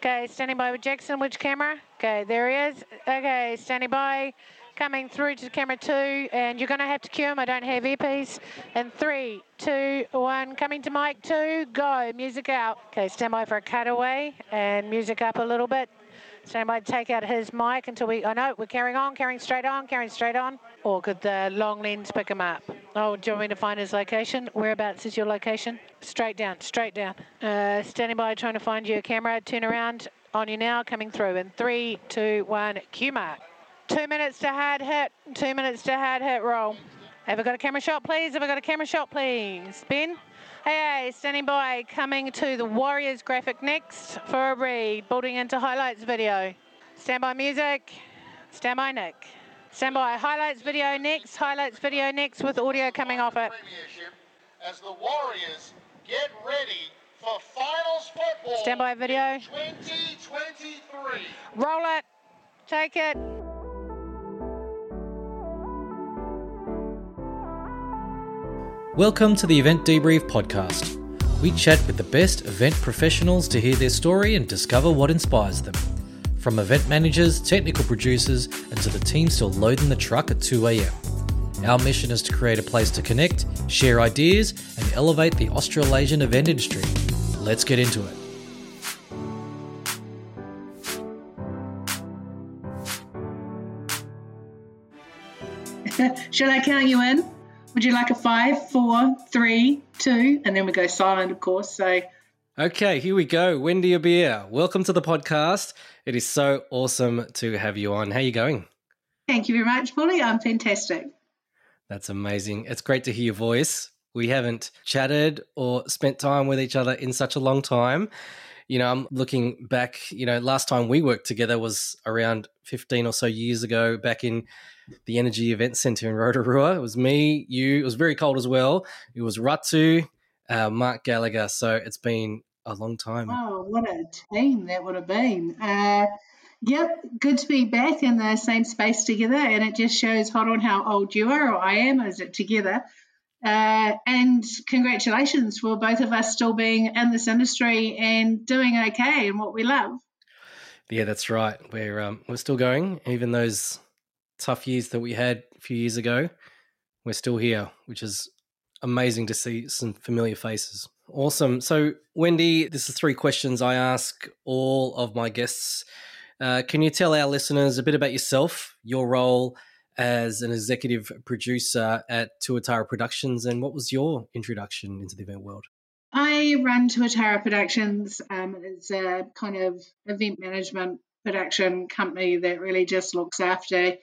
Okay, standing by with Jackson. Which camera? Okay, there he is. Okay, standing by. Coming through to camera two, and you're going to have to cue him. I don't have earpiece. And three, two, one. Coming to mic two. Go. Music out. Okay, stand by for a cutaway and music up a little bit. Stand by to take out his mic until we. Oh, know we're carrying on, carrying straight on, carrying straight on. Or could the long lens pick him up? Oh, do you want me to find his location? Whereabouts is your location? Straight down, straight down. Uh, standing by, trying to find your camera. Turn around on you now, coming through. In three, two, one, cue mark. Two minutes to hard hit. Two minutes to hard hit roll. Have I got a camera shot, please? Have I got a camera shot, please? Ben? Hey, standing by, coming to the Warriors graphic next for a read, building into highlights video. Standby music. standby Nick. Stand by. Highlights video next. Highlights video next with audio coming off it. As the Warriors get ready for finals football. Stand by video. 2023. Roll it. Take it. Welcome to the Event Debrief podcast. We chat with the best event professionals to hear their story and discover what inspires them. From event managers, technical producers, and to the team still loading the truck at 2am. Our mission is to create a place to connect, share ideas, and elevate the Australasian event industry. Let's get into it. Shall I count you in? Would you like a five, four, three, two, and then we go silent, of course. So Okay, here we go. Wendy A'Bear, welcome to the podcast. It is so awesome to have you on. How are you going? Thank you very much, Polly. I'm fantastic. That's amazing. It's great to hear your voice. We haven't chatted or spent time with each other in such a long time. You know, I'm looking back, you know, last time we worked together was around 15 or so years ago back in the Energy Event Centre in Rotorua. It was me, you, it was very cold as well. It was Ratu, uh, Mark Gallagher. So it's been a long time. Oh, what a team that would have been. Uh, yep, good to be back in the same space together. And it just shows, hold on, how old you are or I am, is it together? Uh, and congratulations for both of us still being in this industry and doing okay and what we love. Yeah, that's right. We're um, we're still going, even those tough years that we had a few years ago. We're still here, which is amazing to see some familiar faces. Awesome. So, Wendy, this is three questions I ask all of my guests. Uh, can you tell our listeners a bit about yourself, your role as an executive producer at Tuatara Productions, and what was your introduction into the event world? I run Tuatara Productions. Um, it's a kind of event management production company that really just looks after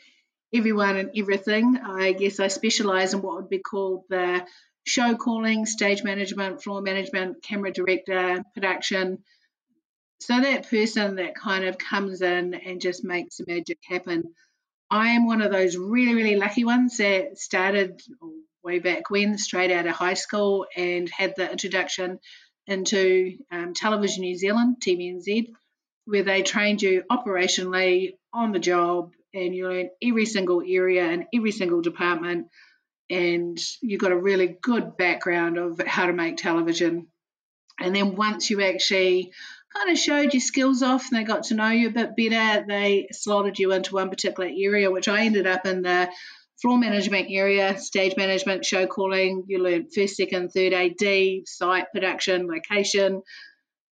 everyone and everything. I guess I specialize in what would be called the show calling, stage management, floor management, camera director, production. So that person that kind of comes in and just makes the magic happen. I am one of those really, really lucky ones that started way back when, straight out of high school, and had the introduction into um, Television New Zealand, TVNZ, where they trained you operationally on the job and you learn every single area and every single department and you got a really good background of how to make television. And then once you actually kind of showed your skills off and they got to know you a bit better, they slotted you into one particular area, which I ended up in the floor management area, stage management, show calling. You learned first, second, third AD, site production, location.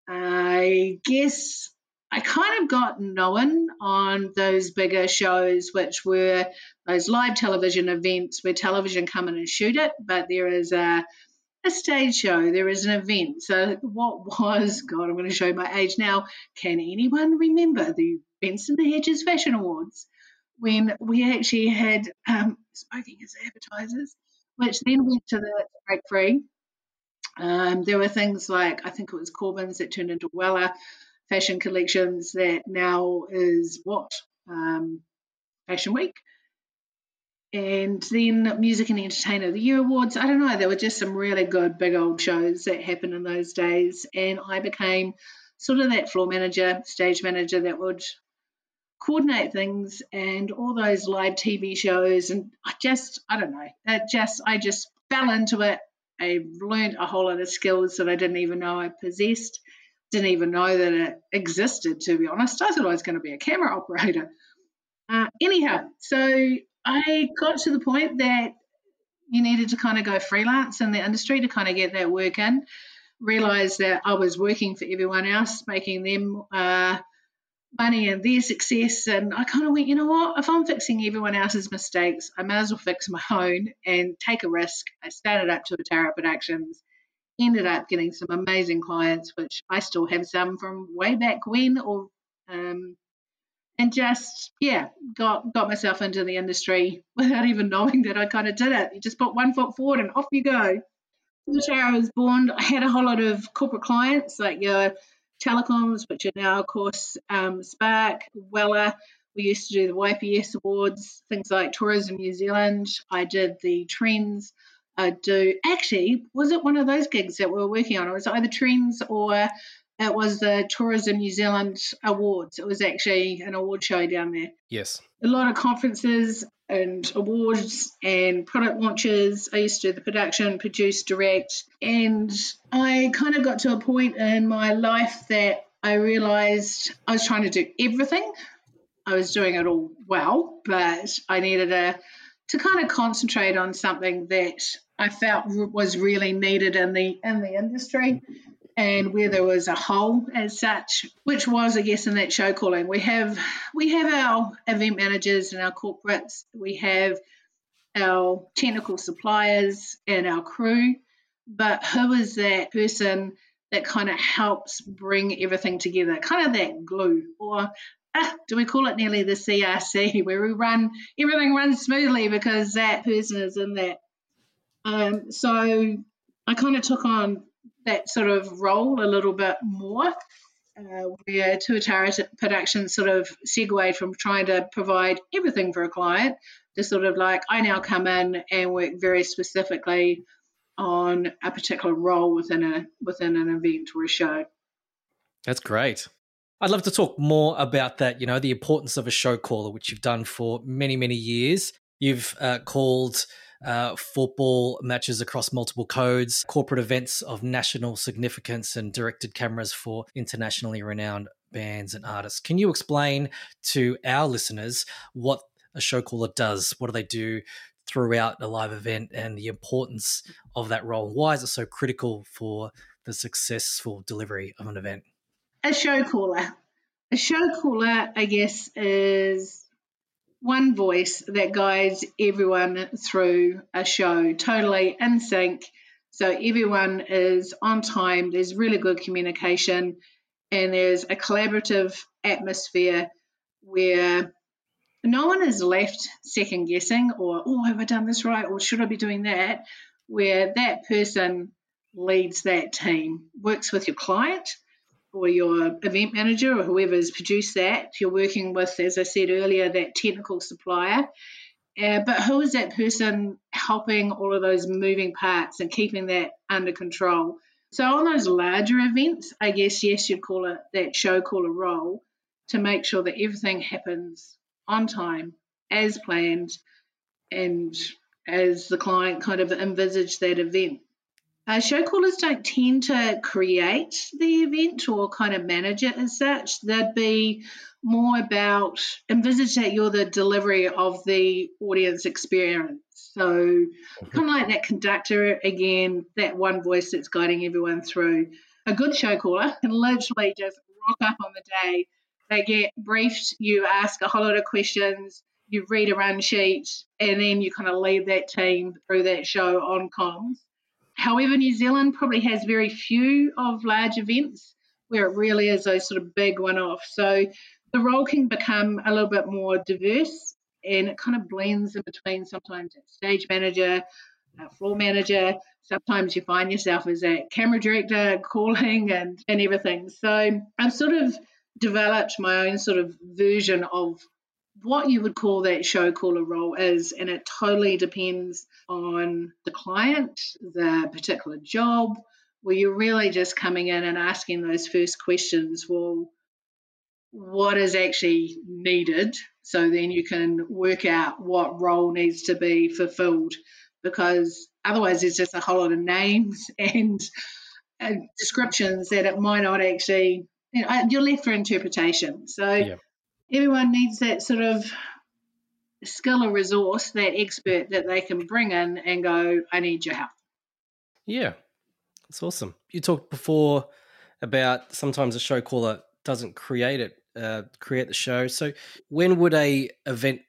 I guess I kind of got known on those bigger shows, which were those live television events where television come in and shoot it, but there is a, a stage show, there is an event. So, what was, God, I'm going to show my age now. Can anyone remember the Benson and Hedges Fashion Awards when we actually had um, smoking as advertisers, which then went to the break free? Um, there were things like, I think it was Corbyn's that turned into Weller fashion collections that now is what? Um, fashion Week. And then Music and Entertainer of the Year Awards. I don't know, there were just some really good big old shows that happened in those days. And I became sort of that floor manager, stage manager that would coordinate things and all those live TV shows. And I just, I don't know, it just, I just fell into it. I learned a whole lot of skills that I didn't even know I possessed. Didn't even know that it existed, to be honest. I thought I was going to be a camera operator. Uh, anyhow, so I got to the point that you needed to kind of go freelance in the industry to kind of get that work in. Realized that I was working for everyone else, making them uh, money and their success. And I kind of went, you know what? If I'm fixing everyone else's mistakes, I may as well fix my own and take a risk. I started up Tuatara Productions, ended up getting some amazing clients, which I still have some from way back when, or um, and just yeah, got got myself into the industry without even knowing that I kind of did it. You just put one foot forward and off you go. Tuatara was born. I had a whole lot of corporate clients like your telecoms, which are now, of course, um, Spark, Weller. We used to do the YPS awards, things like Tourism New Zealand. I did the Trends. I do actually was it one of those gigs that we were working on? It was either Trends or it was the Tourism New Zealand Awards. It was actually an award show down there. Yes. A lot of conferences and awards and product launches. I used to do the production, produce, direct. And I kind of got to a point in my life that I realized I was trying to do everything. I was doing it all well, but I needed a, to kind of concentrate on something that I felt was really needed in the in the industry and where there was a hole as such, which was, I guess, in that show calling. We have we have our event managers and our corporates. We have our technical suppliers and our crew, but who is that person that kind of helps bring everything together? Kind of that glue, or do we call it nearly the CRC, where we run everything runs smoothly because that person is in that. Um, so I kind of took on that sort of role a little bit more. Uh, where Tuatara Production sort of segued from trying to provide everything for a client to sort of like I now come in and work very specifically on a particular role within a within an event or a show. That's great. I'd love to talk more about that. You know, the importance of a show caller, which you've done for many many years. You've uh, called uh, football matches across multiple codes, corporate events of national significance, and directed cameras for internationally renowned bands and artists. Can you explain to our listeners what a show caller does? What do they do throughout a live event and the importance of that role? Why is it so critical for the successful delivery of an event? A show caller. A show caller, I guess, is one voice that guides everyone through a show, totally in sync. So everyone is on time, there's really good communication, and there's a collaborative atmosphere where no one is left second guessing or, oh, have I done this right? Or should I be doing that? Where that person leads that team, works with your client or your event manager or whoever's produced that. You're working with, as I said earlier, that technical supplier. Uh, but who is that person helping all of those moving parts and keeping that under control? So on those larger events, I guess yes, you'd call it that show caller role to make sure that everything happens on time, as planned, and as the client kind of envisaged that event. Uh, show callers don't tend to create the event or kind of manage it as such. They'd be more about envisage that you're the delivery of the audience experience. So, mm-hmm. kind of like that conductor again, that one voice that's guiding everyone through. A good show caller can literally just rock up on the day. They get briefed, you ask a whole lot of questions, you read a run sheet, and then you kind of lead that team through that show on comms. However, New Zealand probably has very few of large events where it really is those sort of big one off. So the role can become a little bit more diverse and it kind of blends in between sometimes a stage manager, a floor manager. Sometimes you find yourself as a camera director calling and, and everything. So I've sort of developed my own sort of version of what you would call that show caller role is, and it totally depends on the client, the particular job, where you're really just coming in and asking those first questions. Well, what is actually needed? So then you can work out what role needs to be fulfilled because otherwise there's just a whole lot of names and descriptions that it might not actually, you know, uh, you're left for interpretation. So Yeah. Everyone needs that sort of skill or resource, that expert that they can bring in and go, I need your help. Yeah, that's awesome. You talked before about sometimes a show caller doesn't create it, uh, create the show. So when would a event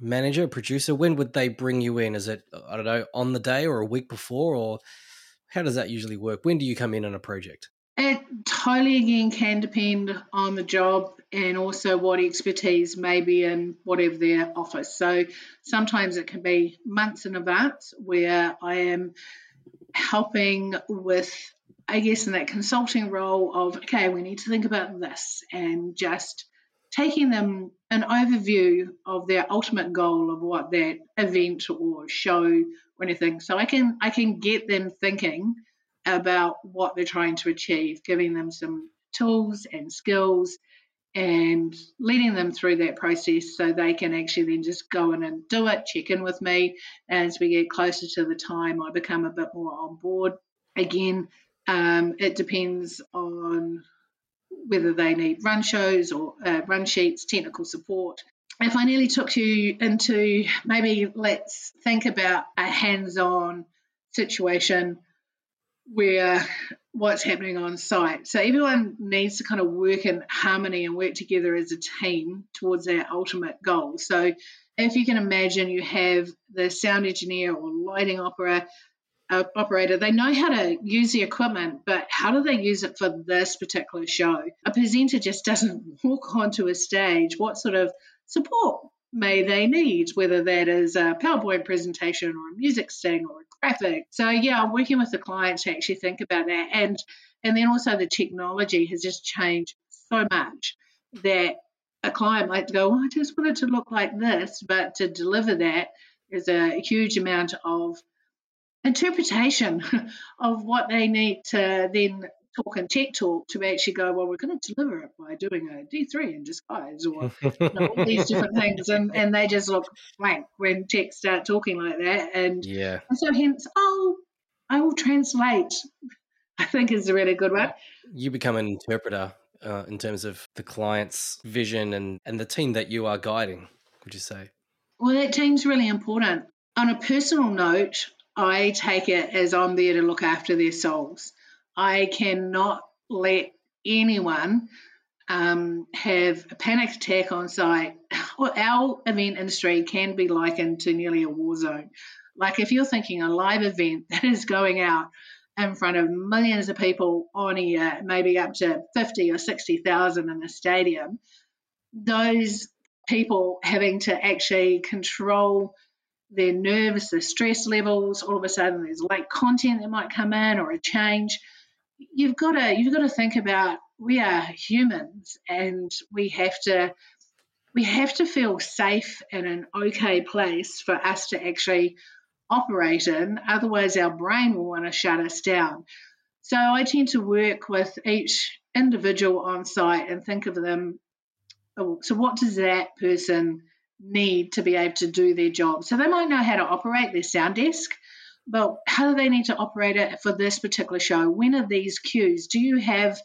manager, producer, when would they bring you in? Is it I don't know on the day or a week before, or how does that usually work? When do you come in on a project? It totally again can depend on the job and also what expertise may be in whatever their office. So sometimes it can be months in advance where I am helping with, I guess, in that consulting role of, okay, we need to think about this and just taking them an overview of their ultimate goal of what that event or show or anything. So I can I can get them thinking about what they're trying to achieve, giving them some tools and skills and leading them through that process so they can actually then just go in and do it, check in with me. As we get closer to the time, I become a bit more on board. Again, um, it depends on whether they need run shows or uh, run sheets, technical support. If I nearly took you into maybe let's think about a hands on situation where what's happening on site. So everyone needs to kind of work in harmony and work together as a team towards their ultimate goal. So if you can imagine you have the sound engineer or lighting opera uh, operator, they know how to use the equipment, but how do they use it for this particular show? A presenter just doesn't walk onto a stage. What sort of support may they need, whether that is a PowerPoint presentation or a music sting or a graphic. So yeah, I'm working with the client to actually think about that. And and then also the technology has just changed so much that a client might go, oh, I just want it to look like this, but to deliver that is a huge amount of interpretation of what they need to then talk and tech talk to actually go, well, we're going to deliver it by doing a D3 in disguise or you know, all these different things. And, and they just look blank when tech start talking like that. And, yeah. and so hence, oh, I will translate, I think is a really good one. You become an interpreter uh, in terms of the client's vision and, and the team that you are guiding, would you say? Well, that team's really important. On a personal note, I take it as I'm there to look after their souls. I cannot let anyone um, have a panic attack on site. Our event industry can be likened to nearly a war zone. Like if you're thinking a live event that is going out in front of millions of people on a maybe up to 50 or 60,000 in a stadium, those people having to actually control their nerves, their stress levels, all of a sudden there's late content that might come in or a change. You've got to you've got to think about we are humans and we have to we have to feel safe in an okay place for us to actually operate in. Otherwise our brain will want to shut us down. So I tend to work with each individual on site and think of them. Oh, so what does that person need to be able to do their job. So they might know how to operate their sound desk, but how do they need to operate it for this particular show? When are these cues? Do you have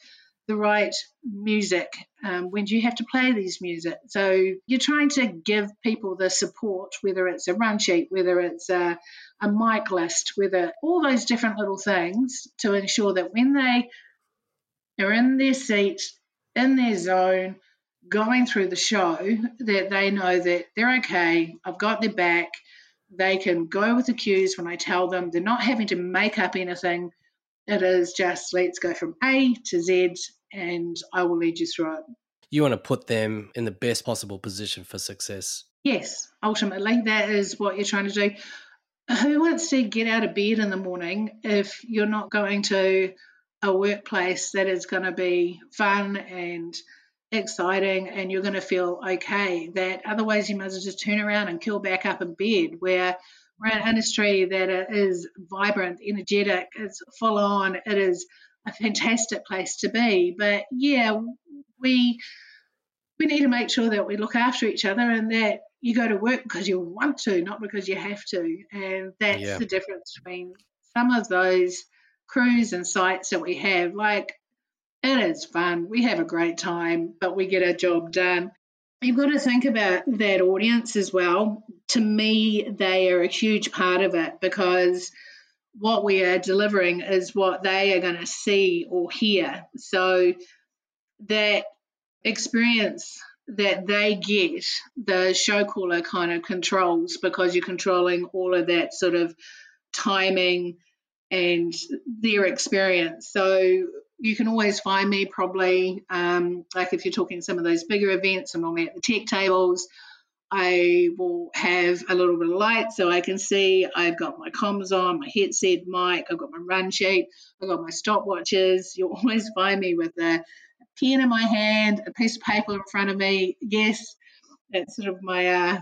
the right music? Um, when do you have to play these music? So you're trying to give people the support, whether it's a run sheet, whether it's a, a mic list, whether all those different little things to ensure that when they are in their seat, in their zone, going through the show that they know that they're okay, I've got their back, they can go with the cues when I tell them, they're not having to make up anything. It is just let's go from A to Z and I will lead you through it. You want to put them in the best possible position for success. Yes, ultimately, that is what you're trying to do. Who wants to get out of bed in the morning if you're not going to a workplace that is going to be fun and exciting and you're going to feel okay. That otherwise you well just turn around and kill back up in bed. Where we're in an industry that is vibrant, energetic, it's full on, it is a fantastic place to be. But yeah, we we need to make sure that we look after each other and that you go to work because you want to, not because you have to. And that's Yeah. the difference between some of those crews and sites that we have. Like, it is fun. We have a great time, but we get our job done. You've got to think about that audience as well. To me, they are a huge part of it because what we are delivering is what they are going to see or hear. So that experience that they get, the show caller kind of controls because you're controlling all of that sort of timing and their experience. So you can always find me probably, um, like if you're talking some of those bigger events, I'm normally at the tech tables. I will have a little bit of light so I can see. I've got my comms on, my headset mic, I've got my run sheet, I've got my stopwatches. You'll always find me with a, pen in my hand, a piece of paper in front of me. Yes, that's sort of my, uh,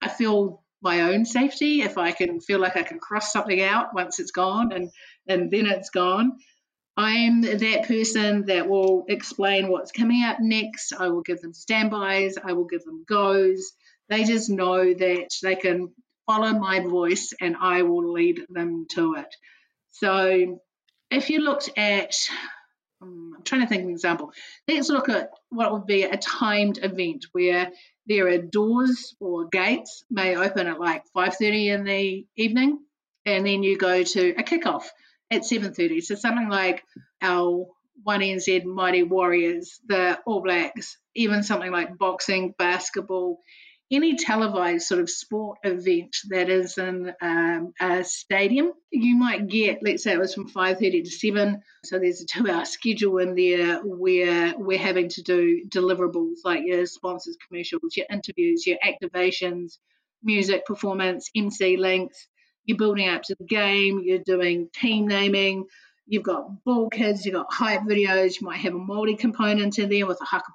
I feel my own safety if I can feel like I can cross something out once it's gone and, and then it's gone. I'm that person that will explain what's coming up next. I will give them standbys. I will give them goes. They just know that they can follow my voice and I will lead them to it. So if you looked at, um, I'm trying to think of an example. Let's look at what would be a timed event where there are doors or gates may open at like 5.30 in the evening and then you go to a kickoff at 7.30. So something like our One NZ Mighty Warriors, the All Blacks, even something like boxing, basketball, any televised sort of sport event that is in um, a stadium, you might get, let's say it was from 5.30 to 7, so there's a two-hour schedule in there where we're having to do deliverables like your sponsors commercials, your interviews, your activations, music performance, MC links, you're building up to the game, you're doing team naming, you've got ball kids, you've got hype videos, you might have a multi component in there with a haka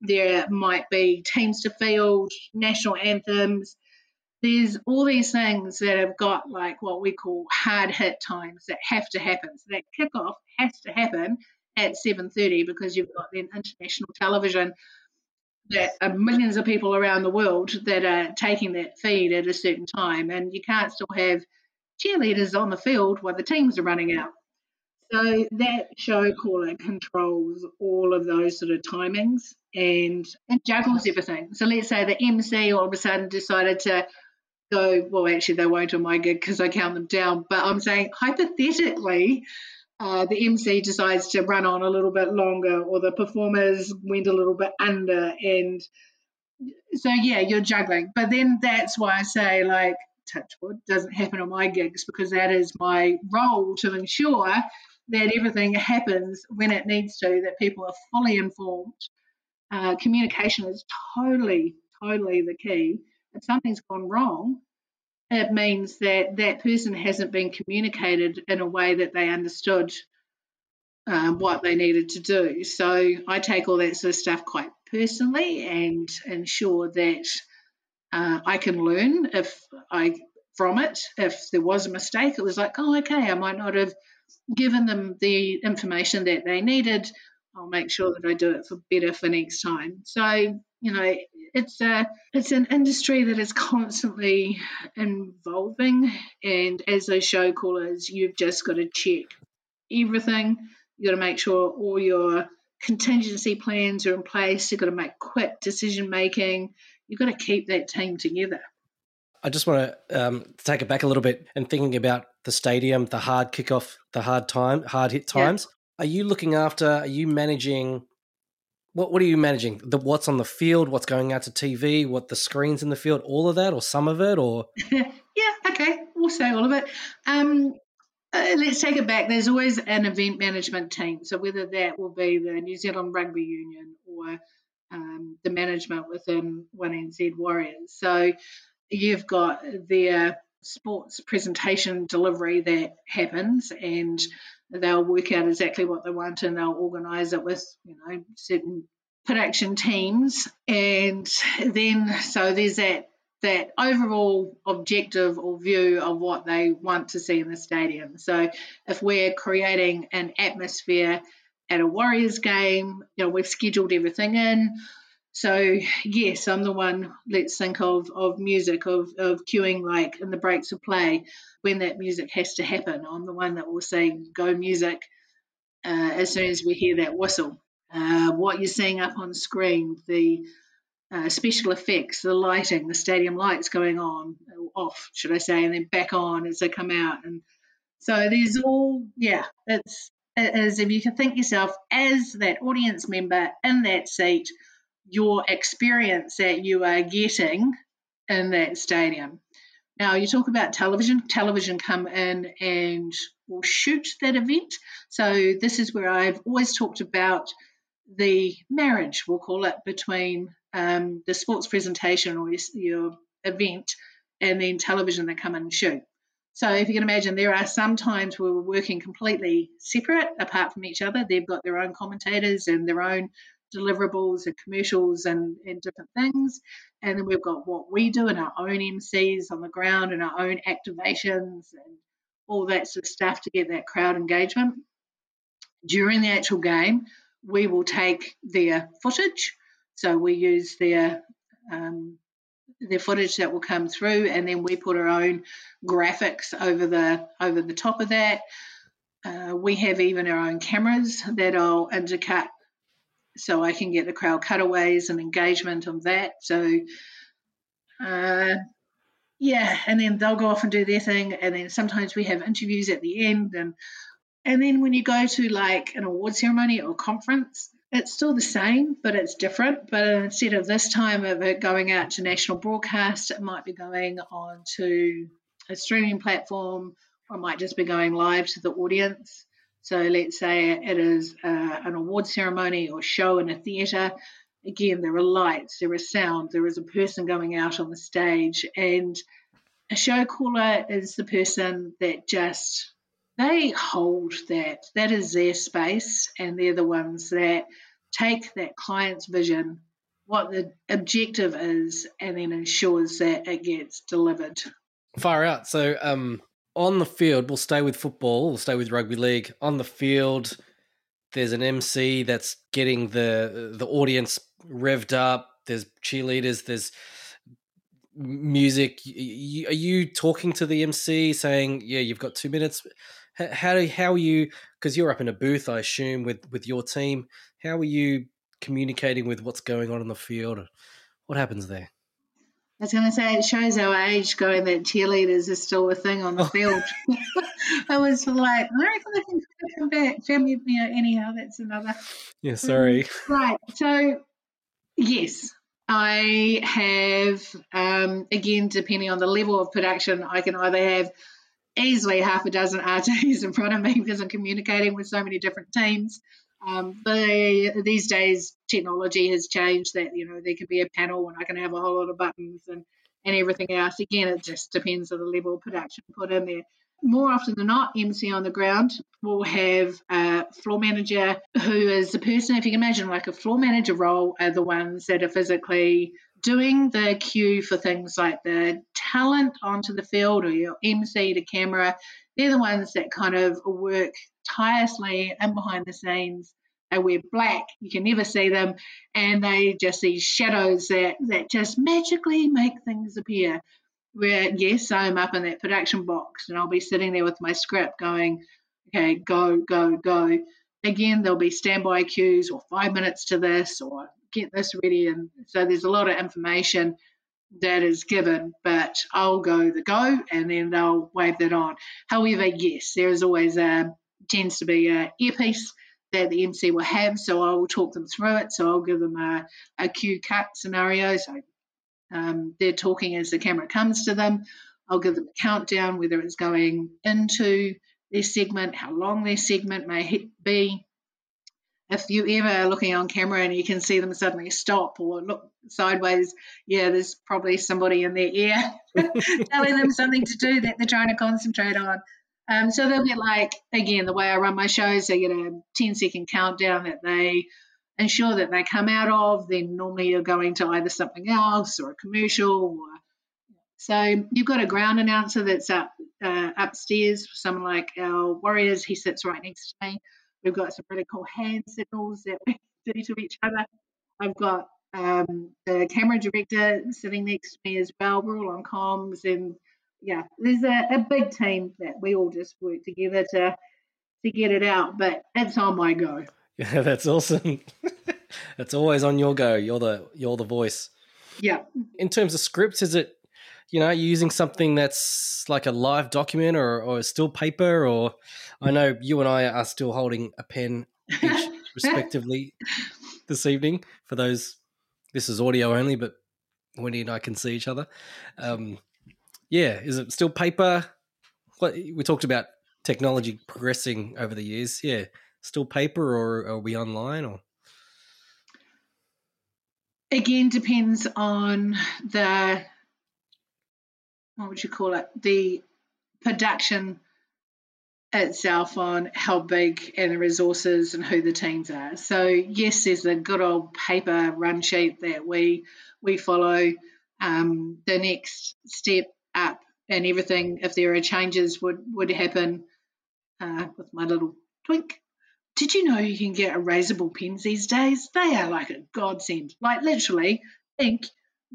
there might be teams to field, national anthems. There's all these things that have got like what we call hard hit times that have to happen. So that kickoff has to happen at 7:30 because you've got then international television that are millions of people around the world that are taking that feed at a certain time, and you can't still have cheerleaders on the field while the teams are running out. So that show caller controls all of those sort of timings and and juggles everything. So let's say the MC all of a sudden decided to go, well, actually they won't on my gig because I count them down. But I'm saying hypothetically, uh, the MC decides to run on a little bit longer, or the performers went a little bit under, and so yeah, you're juggling. But then that's why I say like touchwood doesn't happen on my gigs because that is my role to ensure that everything happens when it needs to, that people are fully informed. Uh, communication is totally, totally the key. If something's gone wrong, it means that that person hasn't been communicated in a way that they understood um, what they needed to do. So I take all that sort of stuff quite personally and ensure that uh, I can learn if I from it. If there was a mistake, it was like, oh, okay, I might not have given them the information that they needed. I'll make sure that I do it for better for next time. So you know, it's a it's an industry that is constantly evolving, and as those show callers, you've just got to check everything. You've got to make sure all your contingency plans are in place. You've got to make quick decision making. You've got to keep that team together. I just want to um, take it back a little bit and thinking about the stadium, the hard kickoff, the hard time, hard hit times. Are you looking after? Are you managing? What What are you managing? The what's on the field, what's going out to TV, what the screens in the field, all of that, or some of it, or yeah, okay, we'll say all of it. Um, uh, let's take it back. There's always an event management team. So whether that will be the New Zealand Rugby Union or um, the management within One NZ Warriors. So you've got their sports presentation delivery that happens and they'll work out exactly what they want and they'll organise it with you know certain production teams. And then so there's that that overall objective or view of what they want to see in the stadium. So if we're creating an atmosphere at a warriors game you know we've scheduled everything in So yes, I'm the one. Let's think of of music of of cueing like in the breaks of play when that music has to happen. I'm the one that will say go music uh, as soon as we hear that whistle. Uh, what you're seeing up on screen, the uh, special effects, the lighting, the stadium lights going on, off, should I say, and then back on as they come out. And so there's all, yeah, it's as if you can think yourself as that audience member in that seat, your experience that you are getting in that stadium. Now, you talk about television. Television come in and will shoot that event. So, this is where I've always talked about the marriage, we'll call it, between um, the sports presentation or your, event and then television that come in and shoot. So if you can imagine, there are some times where we're working completely separate, apart from each other. They've got their own commentators and their own deliverables and commercials and, and different things. And then we've got what we do and our own MCs on the ground and our own activations and all that sort of stuff to get that crowd engagement. During the actual game, we will take their footage. So we use their um, their footage that will come through, and then we put our own graphics over the over the top of that. Uh, we have even our own cameras that I'll intercut so I can get the crowd cutaways and engagement on that. So, uh, yeah, and then they'll go off and do their thing, and then sometimes we have interviews at the end, and and then when you go to like an award ceremony or conference, it's still the same, but it's different. But instead of this time of it going out to national broadcast, it might be going on to a streaming platform, or it might just be going live to the audience. So let's say it is uh, an award ceremony or show in a theatre. Again, there are lights, there is sound, there is a person going out on the stage, and a show caller is the person that just they hold that. That is their space, and they're the ones that take that client's vision, what the objective is, and then ensures that it gets delivered. Far out. So, um, on the field, we'll stay with football, we'll stay with rugby league. On the field, there's an MC that's getting the the audience revved up. There's cheerleaders. There's music. Are you talking to the MC saying, "Yeah, you've got two minutes"? How how are you? Because you're up in a booth, I assume, with with your team. How are you communicating with what's going on in the field? What happens there? I was going to say it shows our age going that cheerleaders are still a thing on the oh. field. I was like, I reckon they can come back. Family, you know, anyhow, that's another. Yeah, sorry. Um, right. So, yes, I have, um, again, depending on the level of production, I can either have easily half a dozen RTs in front of me because I'm communicating with so many different teams. Um, but these days, technology has changed that, you know, there could be a panel and I can have a whole lot of buttons and, and everything else. Again, it just depends on the level of production put in there. More often than not, MC on the ground will have a floor manager who is the person, if you can imagine, like a floor manager role, are the ones that are physically doing the cue for things like the talent onto the field or your MC to camera, they're the ones that kind of work tirelessly and behind the scenes. They wear black, you can never see them, and they just these shadows that, that just magically make things appear. Where, yes, I'm up in that production box and I'll be sitting there with my script going, okay, go, go, go. Again, there'll be standby cues or five minutes to this or get this ready. And so there's a lot of information that is given, but I'll go the go and then they'll wave that on. However, yes, there is always a tends to be a earpiece that the MC will have, so I will talk them through it. So I'll give them a, a cue cut scenario. So um, they're talking as the camera comes to them. I'll give them a countdown, whether it's going into their segment, how long their segment may be, if you ever are looking on camera and you can see them suddenly stop or look sideways, yeah, there's probably somebody in their ear telling them something to do that they're trying to concentrate on. Um, so they'll get like, again, the way I run my shows, they get a 10 second countdown that they ensure that they come out of. Then normally you're going to either something else or a commercial. Or, so you've got a ground announcer that's up uh, upstairs, someone like our Warriors, he sits right next to me. We've got some really cool hand signals that we do to each other. I've got um, the camera director sitting next to me as well. We're all on comms, and yeah, there's a, a big team that we all just work together to to get it out. But it's on my go. Yeah, that's awesome. it's always on your go. You're the you're the voice. Yeah. In terms of scripts, is it you know using something that's like a live document or or still paper or I know you and I are still holding a pen each respectively this evening for those this is audio only but Wendy and I can see each other. Um, yeah, is it still paper? What we talked about technology progressing over the years. Yeah, still paper or are we online or? Again, depends on the what would you call it? The production itself on how big and the resources and who the teams are. So yes, there's a good old paper run sheet that we we follow. Um, the next step up and everything, if there are changes, would would happen uh, with my little twink. Did you know you can get erasable pens these days? They are like a godsend. Like literally, ink,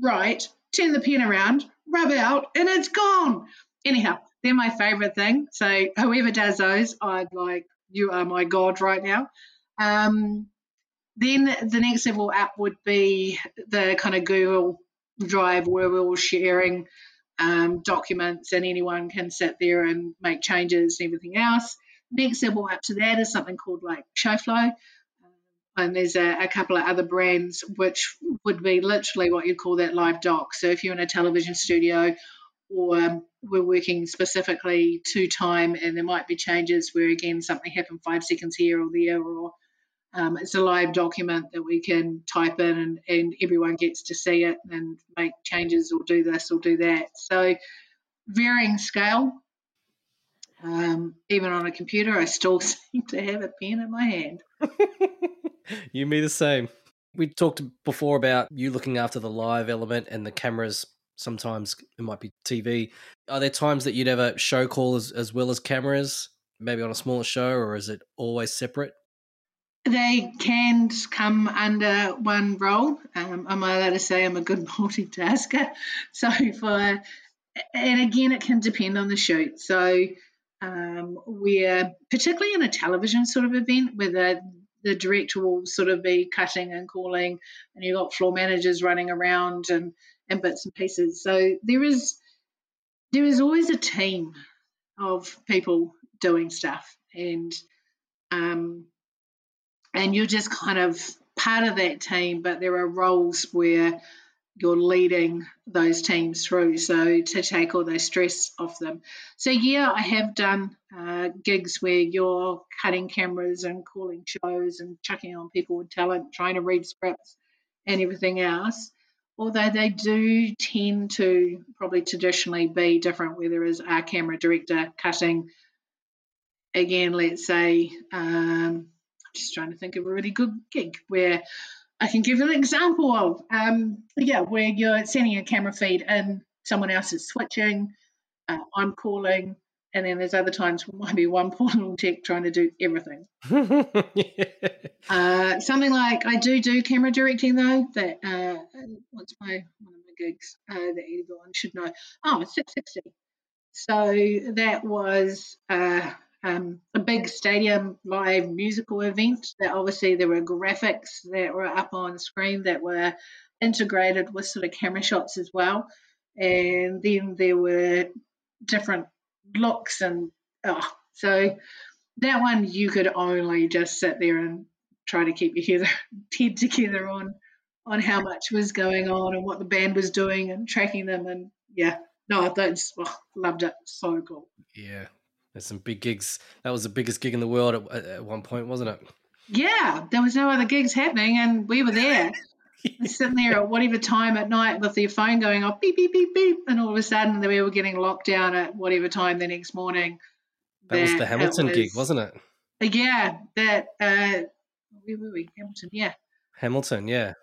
write, turn the pen around, rub out, and it's gone. Anyhow, they're my favourite thing. So whoever does those, I'd like you are my god right now. Um, then the next level up would be the kind of Google Drive where we're all sharing um, documents and anyone can sit there and make changes and everything else. Next level up to that is something called like Shoflo. And there's a, a, couple of other brands which would be literally what you'd call that live doc. So if you're in a television studio or um, we're working specifically to time and there might be changes where again something happened five seconds here or there or um, it's a live document that we can type in and, and everyone gets to see it and make changes or do this or do that. So varying scale. Um, even on a computer, I still seem to have a pen in my hand. you me the same. We talked before about you looking after the live element and the cameras. Sometimes it might be TV. Are there times that you'd ever show call as, as well as cameras, maybe on a smaller show, or is it always separate? They can come under one role. Um, am I allowed to say I'm a good multitasker? So for, and again, it can depend on the shoot. So um, we're particularly in a television sort of event where the the director will sort of be cutting and calling, and you've got floor managers running around and, and bits and pieces. So there is there is always a team of people doing stuff, and um, and you're just kind of part of that team, but there are roles where you're leading those teams through. So to take all those stress off them. So yeah, I have done uh, gigs where you're cutting cameras and calling shows and chucking on people with talent, trying to read scripts and everything else. Although they do tend to probably traditionally be different, where there is a camera director cutting. Again, let's say um, just trying to think of a really good gig where I can give an example of. Um, yeah, where you're sending a camera feed and someone else is switching, uh, I'm calling, and then there's other times where might be one poor little tech trying to do everything. yeah. uh, something like I do do camera directing though. That uh, what's my one of my gigs uh, that everyone should know? Oh, it's Six60. So that was uh, um, a big stadium live musical event. That obviously there were graphics that were up on screen that were integrated with sort of camera shots as well, and then there were different looks and oh, so that one you could only just sit there and try to keep your head, together on on how much was going on and what the band was doing and tracking them and yeah no that's oh, loved it so cool yeah there's some big gigs. That was the biggest gig in the world at, at one point, wasn't it? Yeah, there was no other gigs happening, and we were there. yeah. Sitting there at whatever time at night with their phone going off, beep, beep, beep, beep. And all of a sudden, we were getting locked down at whatever time the next morning. That, that was the Hamilton was, gig, wasn't it? Yeah, that, uh, where were we? Hamilton, yeah. Hamilton, yeah.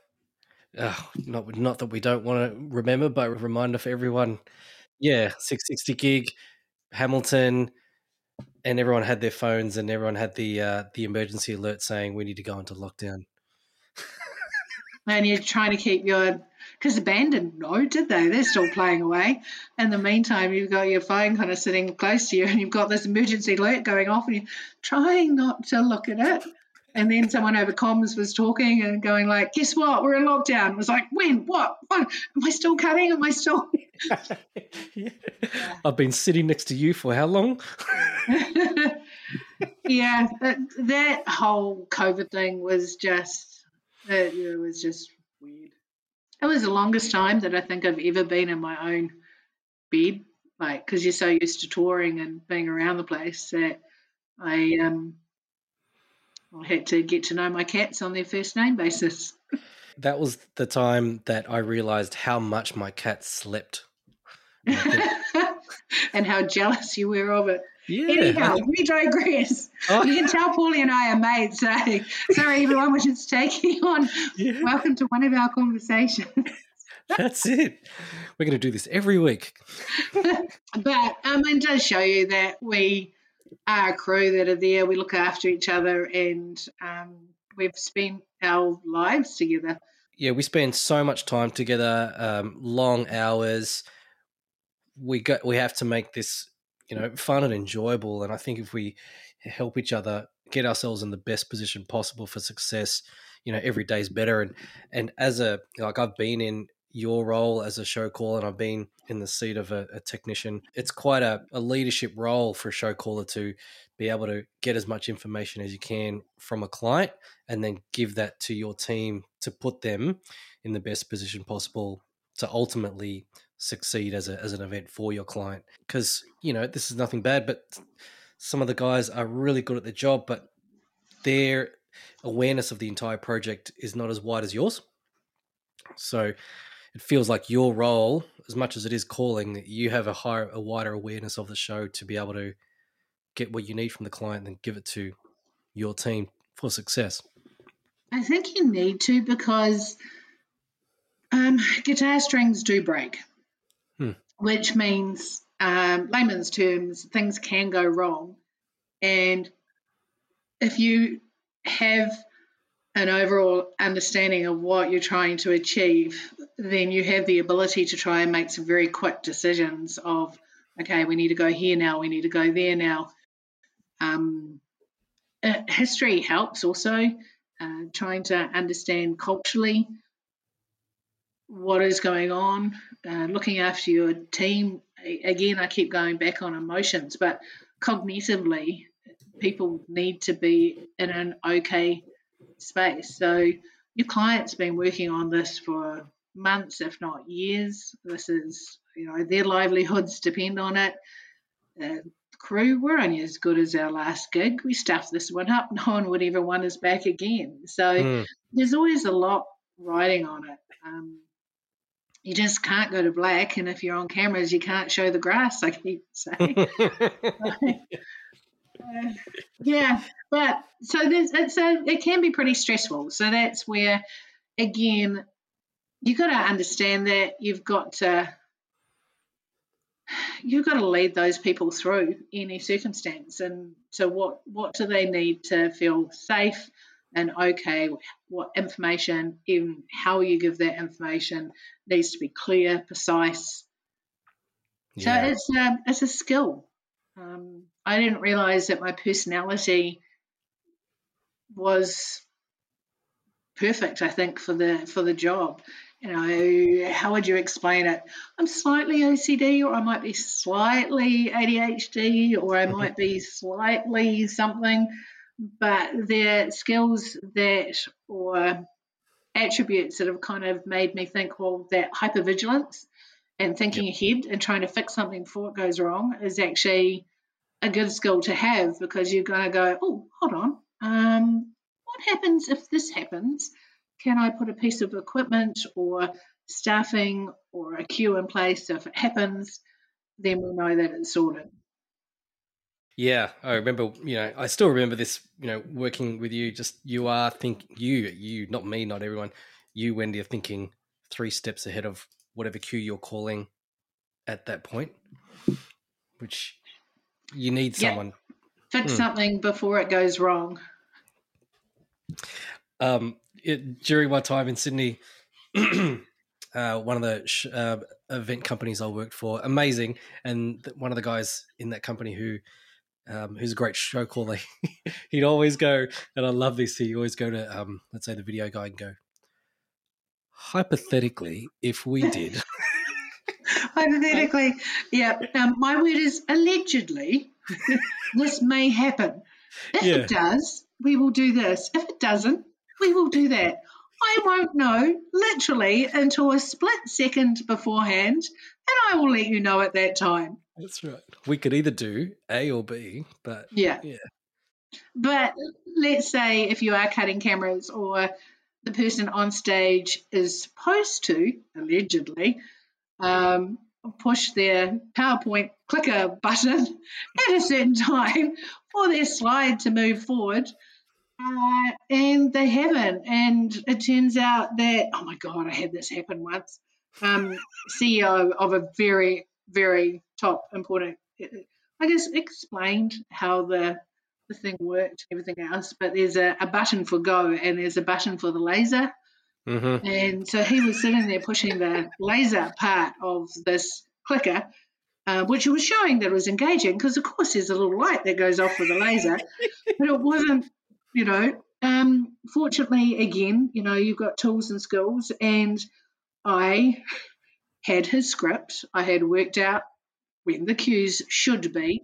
Oh, not, not that we don't want to remember, but a reminder for everyone. Yeah, Six60 gig, Hamilton, and everyone had their phones and everyone had the uh, the emergency alert saying we need to go into lockdown. and you're trying to keep your because the band didn't know, did they? They're still playing away. In the meantime, you've got your phone kind of sitting close to you, and you've got this emergency alert going off, and you're trying not to look at it. And then someone over comms was talking and going like, "Guess what? We're in lockdown." It was like, "When? What? what? Am I still cutting? Am I still?" yeah. I've been sitting next to you for how long? yeah, that, that whole COVID thing was just it, it was just weird. It was the longest time that I think I've ever been in my own bed, like because you're so used to touring and being around the place that I um I had to get to know my cats on their first name basis. That was the time that I realized how much my cat slept. and how jealous you were of it. Yeah. Anyhow, we digress. Oh. You can tell Paulie and I are mates. So sorry, everyone, we're just taking on. Yeah. Welcome to one of our conversations. That's it. We're going to do this every week. but um, it does show you that we a crew that are there. We look after each other, and um, we've spent our lives together. Yeah, we spend so much time together, um, long hours. We got we have to make this, you know, fun and enjoyable. And I think if we help each other get ourselves in the best position possible for success, you know, every day's better. And and as a like I've been in your role as a show caller and I've been in the seat of a, a technician. It's quite a, a leadership role for a show caller to be able to get as much information as you can from a client and then give that to your team to put them in the best position possible to ultimately succeed as, a, as an event for your client. Because, you know, this is nothing bad, but some of the guys are really good at their job, but their awareness of the entire project is not as wide as yours. So it feels like your role, as much as it is calling, you have a higher, a wider awareness of the show to be able to get what you need from the client and give it to your team for success. I think you need to because um, guitar strings do break, Hmm. which means, um, layman's terms, things can go wrong. And if you have an overall understanding of what you're trying to achieve, then you have the ability to try and make some very quick decisions of, okay, we need to go here now, we need to go there now. Um, uh, history helps also, uh, trying to understand culturally what is going on, uh, looking after your team. Again, I keep going back on emotions, but cognitively, people need to be in an okay space. So your client's been working on this for months, if not years. This is, you know, their livelihoods depend on it. Uh, crew, we're only as good as our last gig. We stuffed this one up. No one would ever want us back again. So Mm. there's always a lot riding on it. Um, you just can't go to black, and if you're on cameras, you can't show the grass. I keep saying. Uh, yeah, but so there's, it's a, it can be pretty stressful. So that's where, again, you've got to understand that you've got to you've got to lead those people through any circumstance and so what what do they need to feel safe and okay what information even how you give that information needs to be clear precise yeah. so it's a, it's a skill. Um, I didn't realize that my personality was perfect. I think for the for the job. You know, how would you explain it? I'm slightly OCD, or I might be slightly ADHD, or I might be slightly something. But they're skills that or attributes that have kind of made me think, well, that hypervigilance and thinking ahead and trying to fix something before it goes wrong is actually a good skill to have because you're going to go, oh, hold on, um, what happens if this happens? Can I put a piece of equipment or staffing or a cue in place so if it happens, then we'll know that it's sorted. Yeah, I remember. You know, I still remember this. You know, working with you. Just you are think you you not me, not everyone. You, Wendy, are thinking three steps ahead of whatever cue you're calling at that point, which you need someone. Fix Hmm. something before it goes wrong. Um, it, during my time in Sydney, uh, one of the sh- uh, event companies I worked for, amazing, and th- one of the guys in that company who. Um, who's a great show caller? He'd always go, and I love this. He always go to, um, let's say, the video guy and go, hypothetically, if we did, Hypothetically, yeah. Um, my word is allegedly. this may happen. If Yeah. it does, we will do this. If it doesn't, we will do that. I won't know literally until a split second beforehand, and I will let you know at that time. that's right. We could either do A or B, but Yeah. Yeah. But let's say if you are cutting cameras or the person on stage is supposed to, allegedly, um, push their PowerPoint clicker button at a certain time for their slide to move forward. Uh, and they haven't. And it turns out that, oh my God, I had this happen once. Um, CEO of a very, very top important, I just explained how the the thing worked, everything else, but there's a, a button for go and there's a button for the laser. hmm And so he was sitting there pushing the laser part of this clicker, uh, which was showing that it was engaging because, of course, there's a little light that goes off with the laser, but it wasn't, you know. Um, fortunately, again, you know, you've got tools and skills, and I had his script. I had worked out when the cues should be.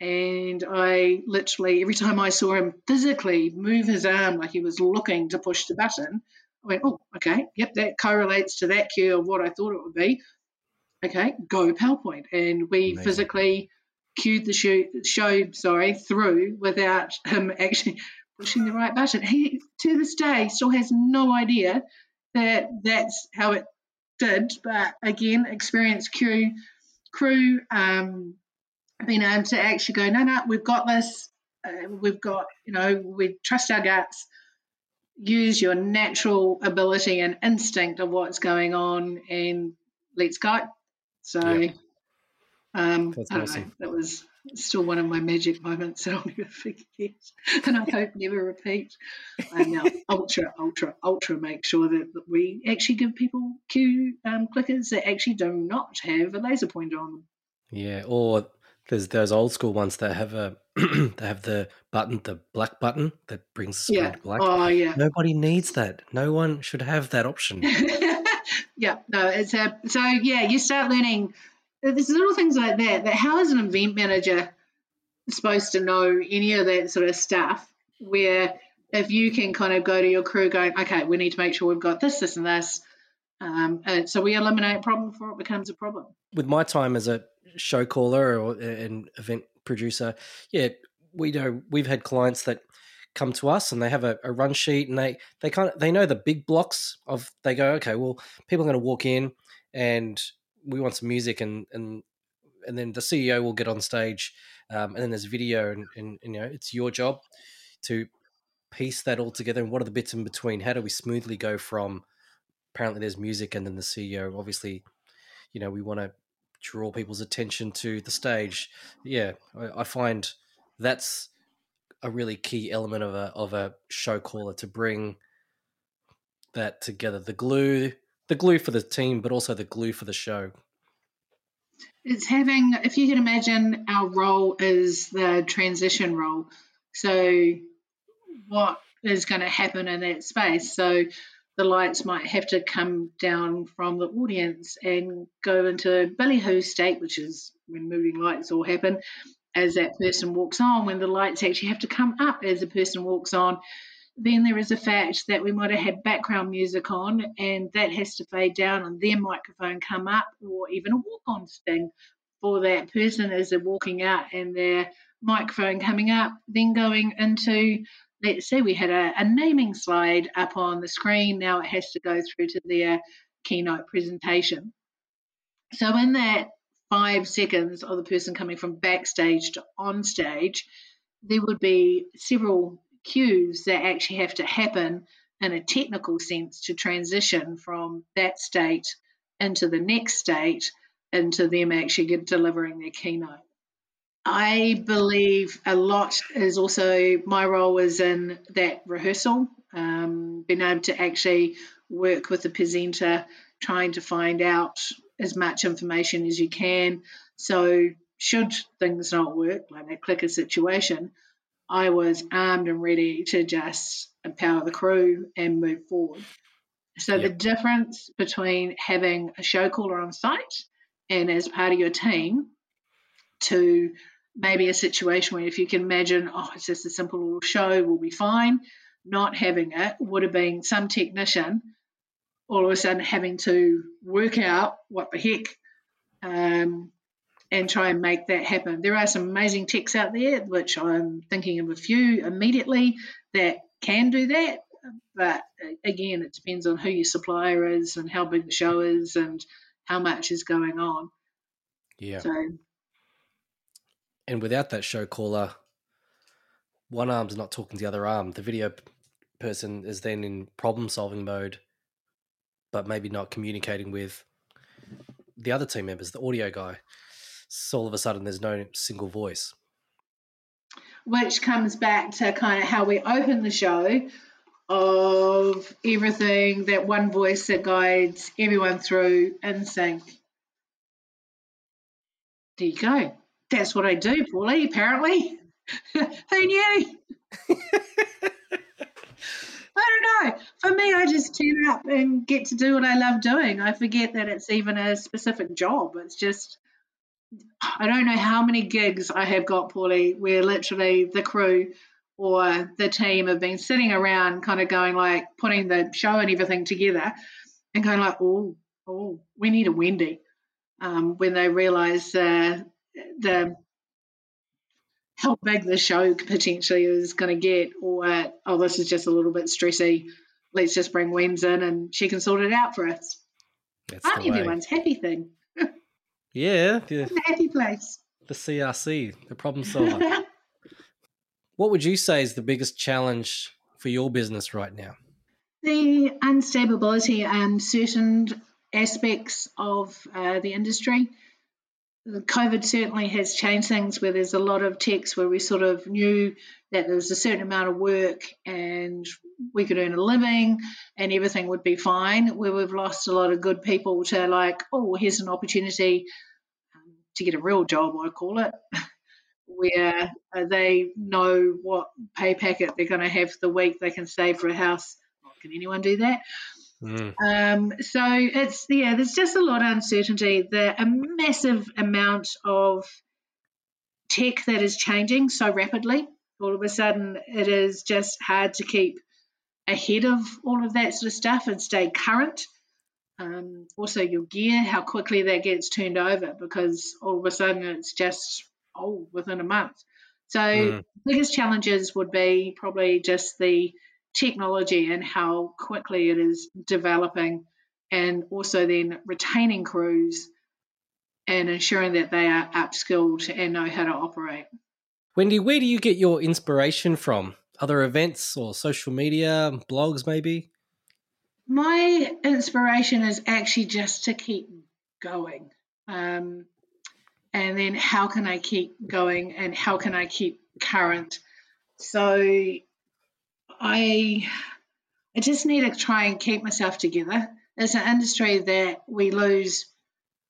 And I literally, every time I saw him physically move his arm like he was looking to push the button, I went, oh, okay, yep, that correlates to that cue of what I thought it would be. Okay, go PowerPoint. And we Amazing. physically cued the show, show sorry, through without him actually pushing the right button. He, to this day, still has no idea that that's how it did. But again, experienced crew, crew, um, being able to actually go, no, no, we've got this. Uh, we've got, you know, we trust our guts. Use your natural ability and instinct of what's going on, and let's go. So, Yeah. um, That's I awesome. know. That was still one of my magic moments that I'll never forget, and I hope never repeat. I now ultra, ultra, ultra make sure that, that we actually give people cue um, clickers that actually do not have a laser pointer on them. Yeah, or there's those old school ones that have a they have the button, the black button that brings the screen Yeah. to black. Oh, yeah. Nobody needs that. No one should have that option. yeah, no, it's a so yeah, you start learning there's little things like that. That how is an event manager supposed to know any of that sort of stuff? Where if you can kind of go to your crew going, okay, we need to make sure we've got this, this, and this. Um, and so we eliminate a problem before it becomes a problem. With my time as a show caller or an event producer, yeah, we know we've had clients that come to us and they have a, a run sheet and they they kind of they know the big blocks of they go okay well people are going to walk in and we want some music and and and then the CEO will get on stage um, and then there's video and, and, and you know it's your job to piece that all together and what are the bits in between? How do we smoothly go from apparently there's music and then the CEO obviously you know we want to draw people's attention to the stage yeah I, I find that's a really key element of a of a show caller to bring that together the glue the glue for the team but also the glue for the show It's having, if you can imagine, our role is the transition role. So, what is going to happen in that space? So, the lights might have to come down from the audience and go into ballyhoo state, which is when moving lights all happen, as that person walks on. When the lights actually have to come up as the person walks on, then there is a fact that we might have had background music on and that has to fade down and their microphone come up or even a walk-on thing for that person as they're walking out and their microphone coming up then going into let's say we had a, a naming slide up on the screen now it has to go through to their keynote presentation so in that five seconds of the person coming from backstage to on stage there would be several cues that actually have to happen in a technical sense to transition from that state into the next state into them actually delivering their keynote. I believe a lot is also my role is in that rehearsal, um, being able to actually work with the presenter, trying to find out as much information as you can. So, should things not work, like that clicker situation, I was armed and ready to just empower the crew and move forward. So, yep. the difference between having a show caller on site and as part of your team to maybe a situation where if you can imagine, oh, it's just a simple little show, we'll be fine. Not having it would have been some technician all of a sudden having to work out what the heck um, and try and make that happen. There are some amazing techs out there, which I'm thinking of a few immediately that can do that. But again, it depends on who your supplier is and how big the show is and how much is going on. Yeah. So and without that show caller, one arm's not talking to the other arm. The video person is then in problem solving mode, but maybe not communicating with the other team members, the audio guy. So all of a sudden, there's no single voice. Which comes back to kind of how we open the show of everything that one voice that guides everyone through in sync. There you go. That's what I do, Paulie, apparently. Who knew? I don't know. For me, I just turn up and get to do what I love doing. I forget that it's even a specific job. It's just, I don't know how many gigs I have got, Paulie, where literally the crew or the team have been sitting around kind of going like, putting the show and everything together and going like, oh, oh, we need a Wendy. Um, when they realise uh, the how big the show potentially is going to get, or oh, this is just a little bit stressy. Let's just bring Wens in and she can sort it out for us. That's Aren't everyone's happy thing? yeah, the, the happy place. The CRC, the problem solver. what would you say is the biggest challenge for your business right now? The unstability and certain aspects of uh, the industry. COVID certainly has changed things where there's a lot of techs where we sort of knew that there was a certain amount of work and we could earn a living and everything would be fine. Where we've lost a lot of good people to like, oh, here's an opportunity um, to get a real job, I call it, where uh, they know what pay packet they're going to have the week. They can save for a house. can anyone do that? Mm. Um, so it's yeah, there's just a lot of uncertainty. There a massive amount of tech that is changing so rapidly. All of a sudden, it is just hard to keep ahead of all of that sort of stuff and stay current. Um, also, your gear, how quickly that gets turned over because all of a sudden it's just oh within a month. So, mm. biggest challenges would be probably just the technology and how quickly it is developing, and also then retaining crews and ensuring that they are upskilled and know how to operate. Wendy, where do you get your inspiration from? Other events or social media, blogs, maybe? My inspiration is actually just to keep going. Um, and then how can I keep going and how can I keep current? So I I just need to try and keep myself together. It's an industry that we lose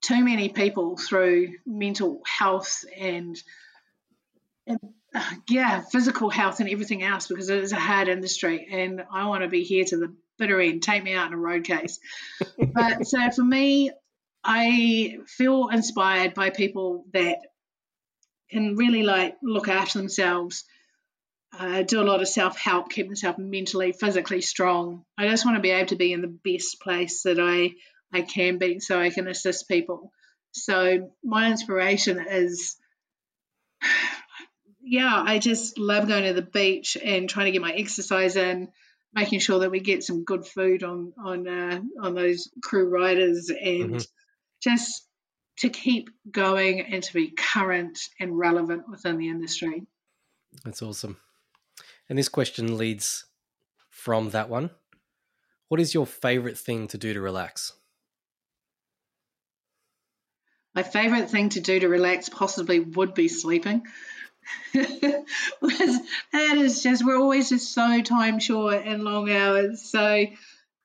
too many people through mental health and, and yeah, physical health and everything else because it is a hard industry. And I want to be here to the bitter end. Take me out in a road case. but so for me, I feel inspired by people that can really like look after themselves uh, do a lot of self help, keep myself mentally, physically strong. I just want to be able to be in the best place that I, I can be so I can assist people. So, my inspiration is, yeah, I just love going to the beach and trying to get my exercise in, making sure that we get some good food on on uh, on those crew riders, and mm-hmm. just to keep going and to be current and relevant within the industry. That's awesome. And this question leads from that one. What is your favorite thing to do to relax? My favourite thing to do to relax possibly would be sleeping. that is just we're always just so time short and long hours. So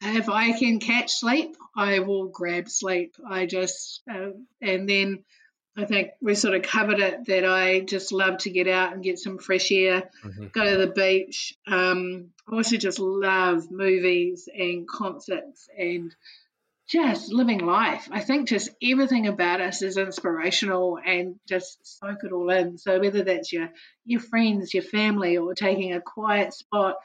if I can catch sleep, I will grab sleep. I just uh, and then I think we sort of covered it that I just love to get out and get some fresh air, mm-hmm. go to the beach. Um, I also just love movies and concerts and just living life. I think just everything about us is inspirational and just soak it all in. So whether that's your your friends, your family, or taking a quiet spot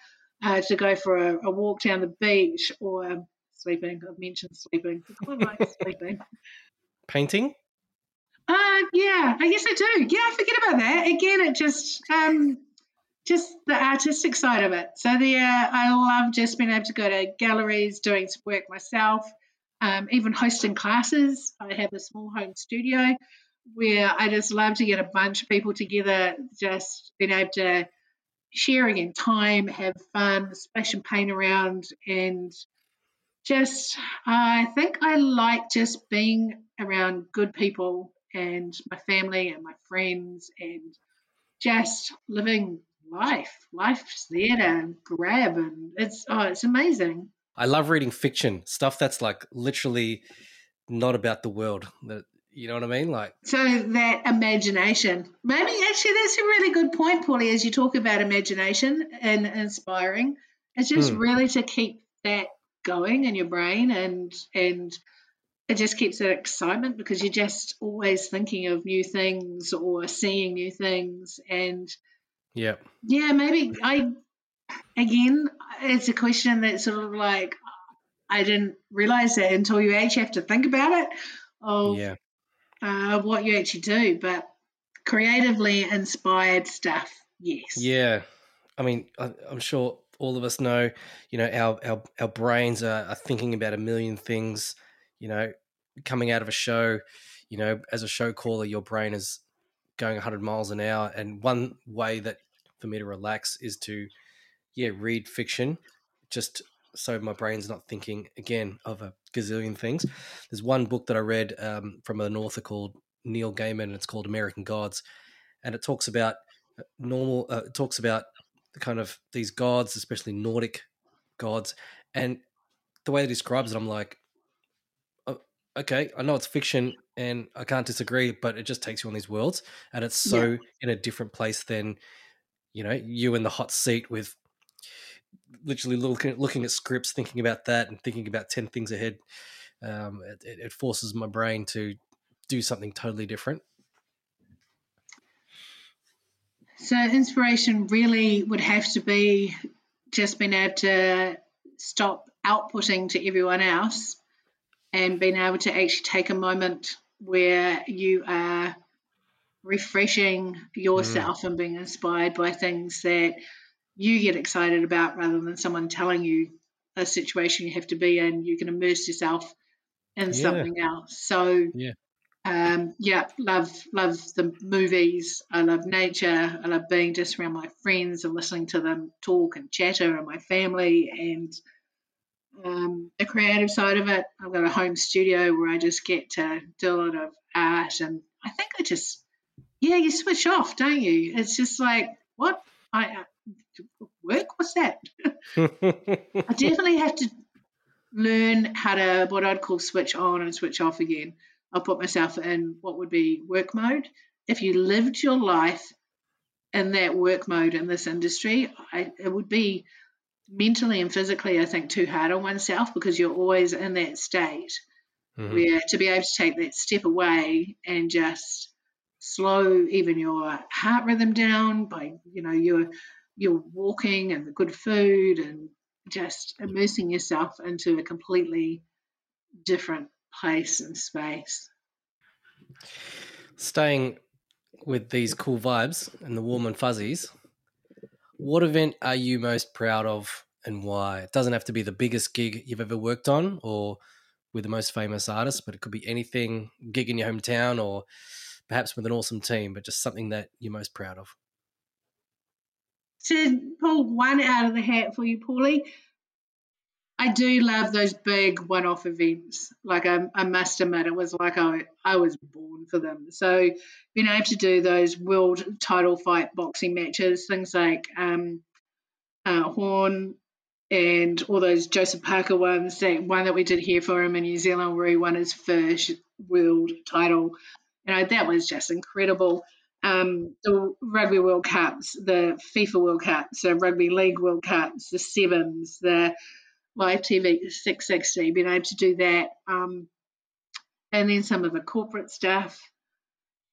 uh, to go for a, a, walk down the beach or sleeping. I've mentioned sleeping. I like sleeping. Painting. Uh, yeah, I guess I do. Yeah, I forget about that. Again, it just um, just the artistic side of it. So the uh, I love just being able to go to galleries, doing some work myself, um, even hosting classes. I have a small home studio where I just love to get a bunch of people together, just being able to sharing in time, have fun, splash and paint around, and just I think I like just being around good people and my family and my friends and just living life. Life's there to grab and it's oh it's amazing. I love reading fiction, stuff that's like literally not about the world. That you know what I mean? Like So that imagination. Maybe actually that's a really good point, Paulie, as you talk about imagination and inspiring. It's just hmm. really to keep that going in your brain and and it just keeps that excitement because you're just always thinking of new things or seeing new things. And yeah yeah maybe i again it's a question that sort of like i didn't realize that until you actually have to think about it of yeah. uh, what you actually do. But creatively inspired stuff yes. Yeah. I mean I, i'm sure all of us know you know our our, our brains are, are thinking about a million things you know, coming out of a show, you know, as a show caller, your brain is going 100 miles an hour. And one way that for me to relax is to, yeah, read fiction, just so my brain's not thinking again of a gazillion things. There's one book that I read um, from an author called Neil Gaiman, and it's called American Gods, and it talks about uh, normal. Uh, it talks about the kind of these gods, especially Nordic gods, and the way it describes it, I'm like, okay, I know it's fiction and I can't disagree, but it just takes you on these worlds and it's so yeah. in a different place than, you know, you in the hot seat with literally looking, looking at scripts, thinking about that and thinking about 10 things ahead. Um, it, it forces my brain to do something totally different. So inspiration really would have to be just being able to stop outputting to everyone else and being able to actually take a moment where you are refreshing yourself mm. and being inspired by things that you get excited about rather than someone telling you a situation you have to be in. You can immerse yourself in yeah. something else. So, yeah. Um, yeah, love love the movies. I love nature. I love being just around my friends and listening to them talk and chatter and my family and um, the creative side of it. I've got a home studio where I just get to do a lot of art, and I think I just, yeah, you switch off, don't you? It's just like, what? I uh, work? What's that? I definitely have to learn how to what I'd call switch on and switch off again. I'll put myself in what would be work mode. If you lived your life in that work mode in this industry, I, it would be mentally and physically, I think, too hard on oneself because you're always in that state mm-hmm. where to be able to take that step away and just slow even your heart rhythm down by, you know, your your walking and the good food and just immersing yourself into a completely different place and space. Staying with these cool vibes and the warm and fuzzies, what event are you most proud of and why? It doesn't have to be the biggest gig you've ever worked on or with the most famous artist, but it could be anything, gig in your hometown or perhaps with an awesome team, but just something that you're most proud of. To pull one out of the hat for you, Paulie, I do love those big one-off events. Like I, I must admit, it was like I, I was born for them. So being able to do those world title fight boxing matches, things like um, uh, Horn and all those Joseph Parker ones, that one that we did here for him in New Zealand where he won his first world title. You know, that was just incredible. Um, the Rugby World Cups, the FIFA World Cups, the Rugby League World Cups, the Sevens, the live TV Six60, being able to do that. Um, and then some of the corporate stuff.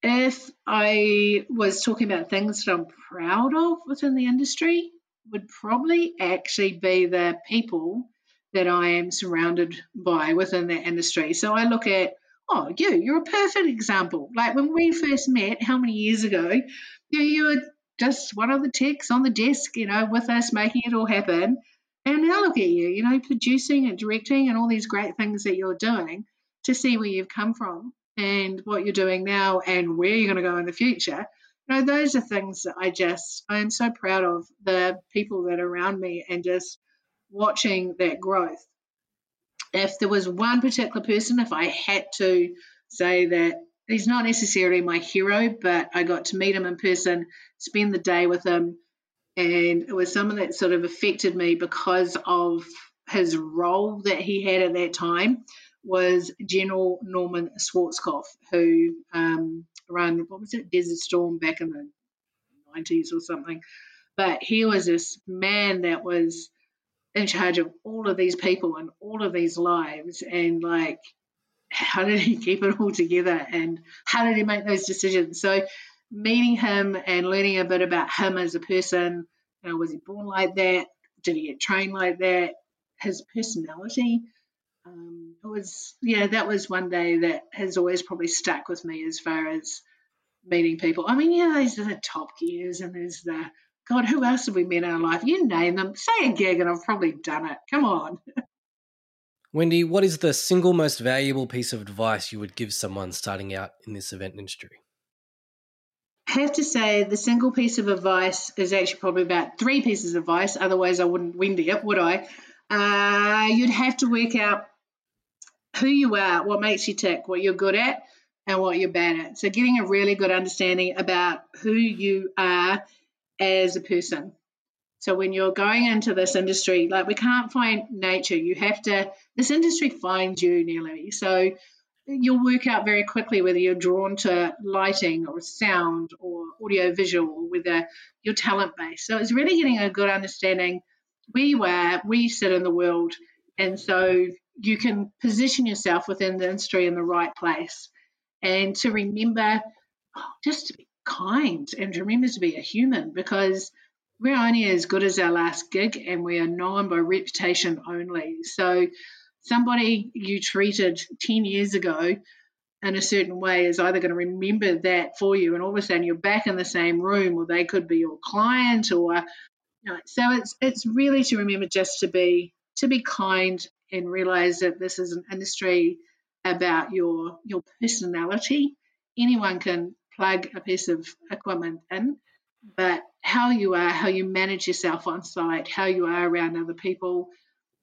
If I was talking about things that I'm proud of within the industry, would probably actually be the people that I am surrounded by within that industry. So I look at, oh, you, you're a perfect example. Like when we first met, how many years ago, you, you were just one of the techs on the desk, you know, with us making it all happen. And now look at you, you know, producing and directing and all these great things that you're doing to see where you've come from and what you're doing now and where you're going to go in the future. You know, those are things that I just, I am so proud of the people that are around me and just watching that growth. If there was one particular person, if I had to say that he's not necessarily my hero, but I got to meet him in person, spend the day with him, and it was someone that sort of affected me because of his role that he had at that time was General Norman Schwarzkopf, who um, ran what was it, Desert Storm back in the 90s or something. But he was this man that was in charge of all of these people and all of these lives, and like, how did he keep it all together, and how did he make those decisions? So meeting him and learning a bit about him as a person. You know, was he born like that? Did he get trained like that? His personality. Um, it was, yeah, that was one day that has always probably stuck with me as far as meeting people. I mean, yeah, there's the top gears and there's the, God, who else have we met in our life? You name them. Say a gig and I've probably done it. Come on. Wendy, what is the single most valuable piece of advice you would give someone starting out in this event industry? Have to say the single piece of advice is actually probably about three pieces of advice. Otherwise, I wouldn't windy it, up, would I? Uh, you'd have to work out who you are, what makes you tick, what you're good at, and what you're bad at. So, getting a really good understanding about who you are as a person. So, when you're going into this industry, like we can't find nature, you have to, this industry finds you nearly. So, you'll work out very quickly whether you're drawn to lighting or sound or audio visual or whether you're talent based. So it's really getting a good understanding where you are, where you sit in the world, and so you can position yourself within the industry in the right place. And to remember oh, just to be kind and to remember to be a human because we're only as good as our last gig and we are known by reputation only. So somebody you treated 10 years ago in a certain way is either going to remember that for you and all of a sudden you're back in the same room or they could be your client or you know, so it's it's really to remember just to be to be kind and realize that this is an industry about your your personality. Anyone can plug a piece of equipment in but how you are how you manage yourself on site how you are around other people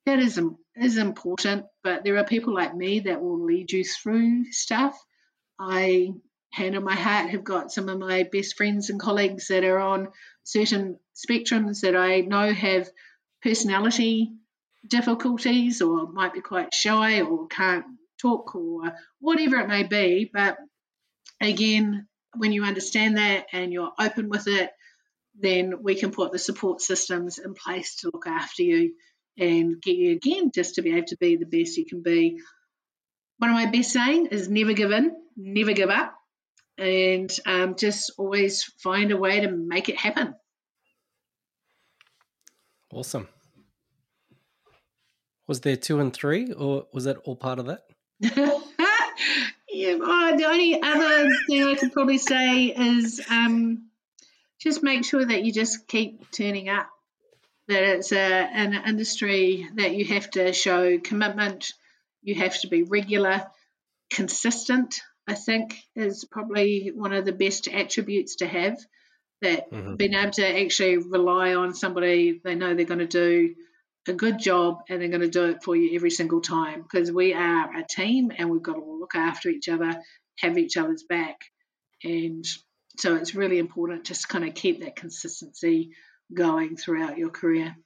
that is is important, but there are people like me that will lead you through stuff. I, hand on my heart, have got some of my best friends and colleagues that are on certain spectrums that I know have personality difficulties or might be quite shy or can't talk or whatever it may be. But again, when you understand that and you're open with it, then we can put the support systems in place to look after you and get you again just to be able to be the best you can be. One of my best saying is never give in, never give up, and um, just always find a way to make it happen. Awesome. Was there two and three, or was that all part of that? yeah, oh, the only other thing I could probably say is um, just make sure that you just keep turning up that it's a, an industry that you have to show commitment, you have to be regular, consistent. I think is probably one of the best attributes to have. That mm-hmm. being able to actually rely on somebody they know they're going to do a good job and they're going to do it for you every single time because we are a team and we've got to look after each other, have each other's back. And so it's really important just to kind of keep that consistency going throughout your career.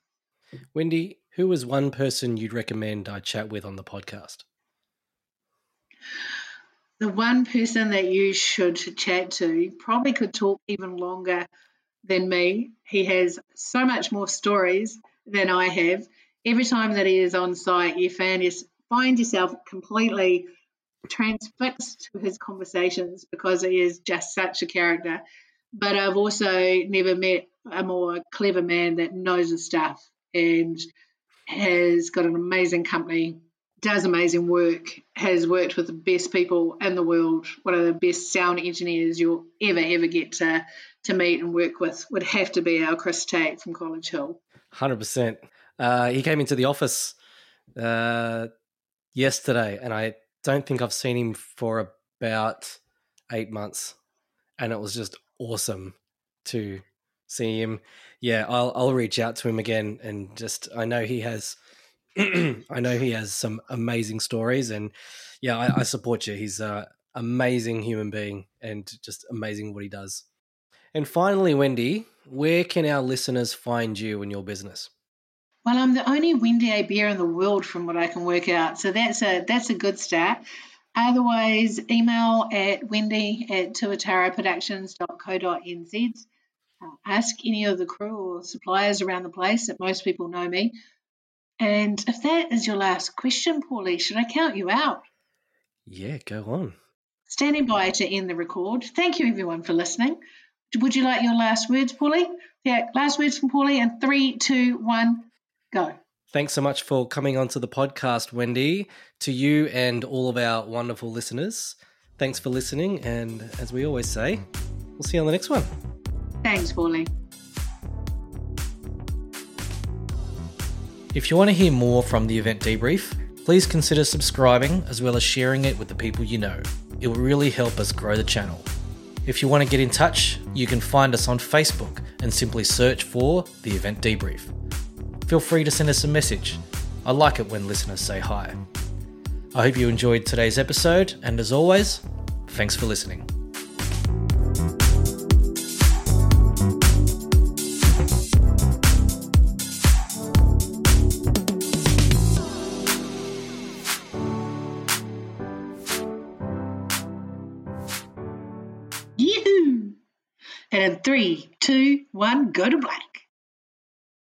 Wendy, who is one person you'd recommend I chat with on the podcast? The one person that you should chat to probably could talk even longer than me. He has so much more stories than I have. Every time that he is on site, you find, find yourself completely transfixed to his conversations because he is just such a character. But I've also never met a more clever man that knows his stuff and has got an amazing company, does amazing work, has worked with the best people in the world, one of the best sound engineers you'll ever, ever get to, to meet and work with would have to be our Chris Tate from College Hill. 100%. Uh, he came into the office uh, yesterday, and I don't think I've seen him for about eight months. And it was just awesome to see him. Yeah, I'll I'll reach out to him again and just I know he has I know he has some amazing stories and yeah, I, I support you. He's an amazing human being and just amazing what he does. And finally, Wendy, where can our listeners find you and your business? Well, I'm the only Wendy A'Bear in the world from what I can work out. So that's a that's a good start. Otherwise, email at wendy at tuataraproductions.co.nz. Ask any of the crew or suppliers around the place that most people know me. And if that is your last question, Paulie, should I count you out? Yeah, go on. Standing by to end the record. Thank you, everyone, for listening. Would you like your last words, Paulie? Yeah, last words from Paulie. And three, two, one, go. Thanks so much for coming onto the podcast, Wendy. To you and all of our wonderful listeners, thanks for listening. And as we always say, we'll see you on the next one. Thanks, Paulie. If you want to hear more from the event debrief, please consider subscribing as well as sharing it with the people you know. It will really help us grow the channel. If you want to get in touch, you can find us on Facebook and simply search for the event debrief feel free to send us a message. I like it when listeners say hi. I hope you enjoyed today's episode, and as always, thanks for listening. Three, two, one, go to black.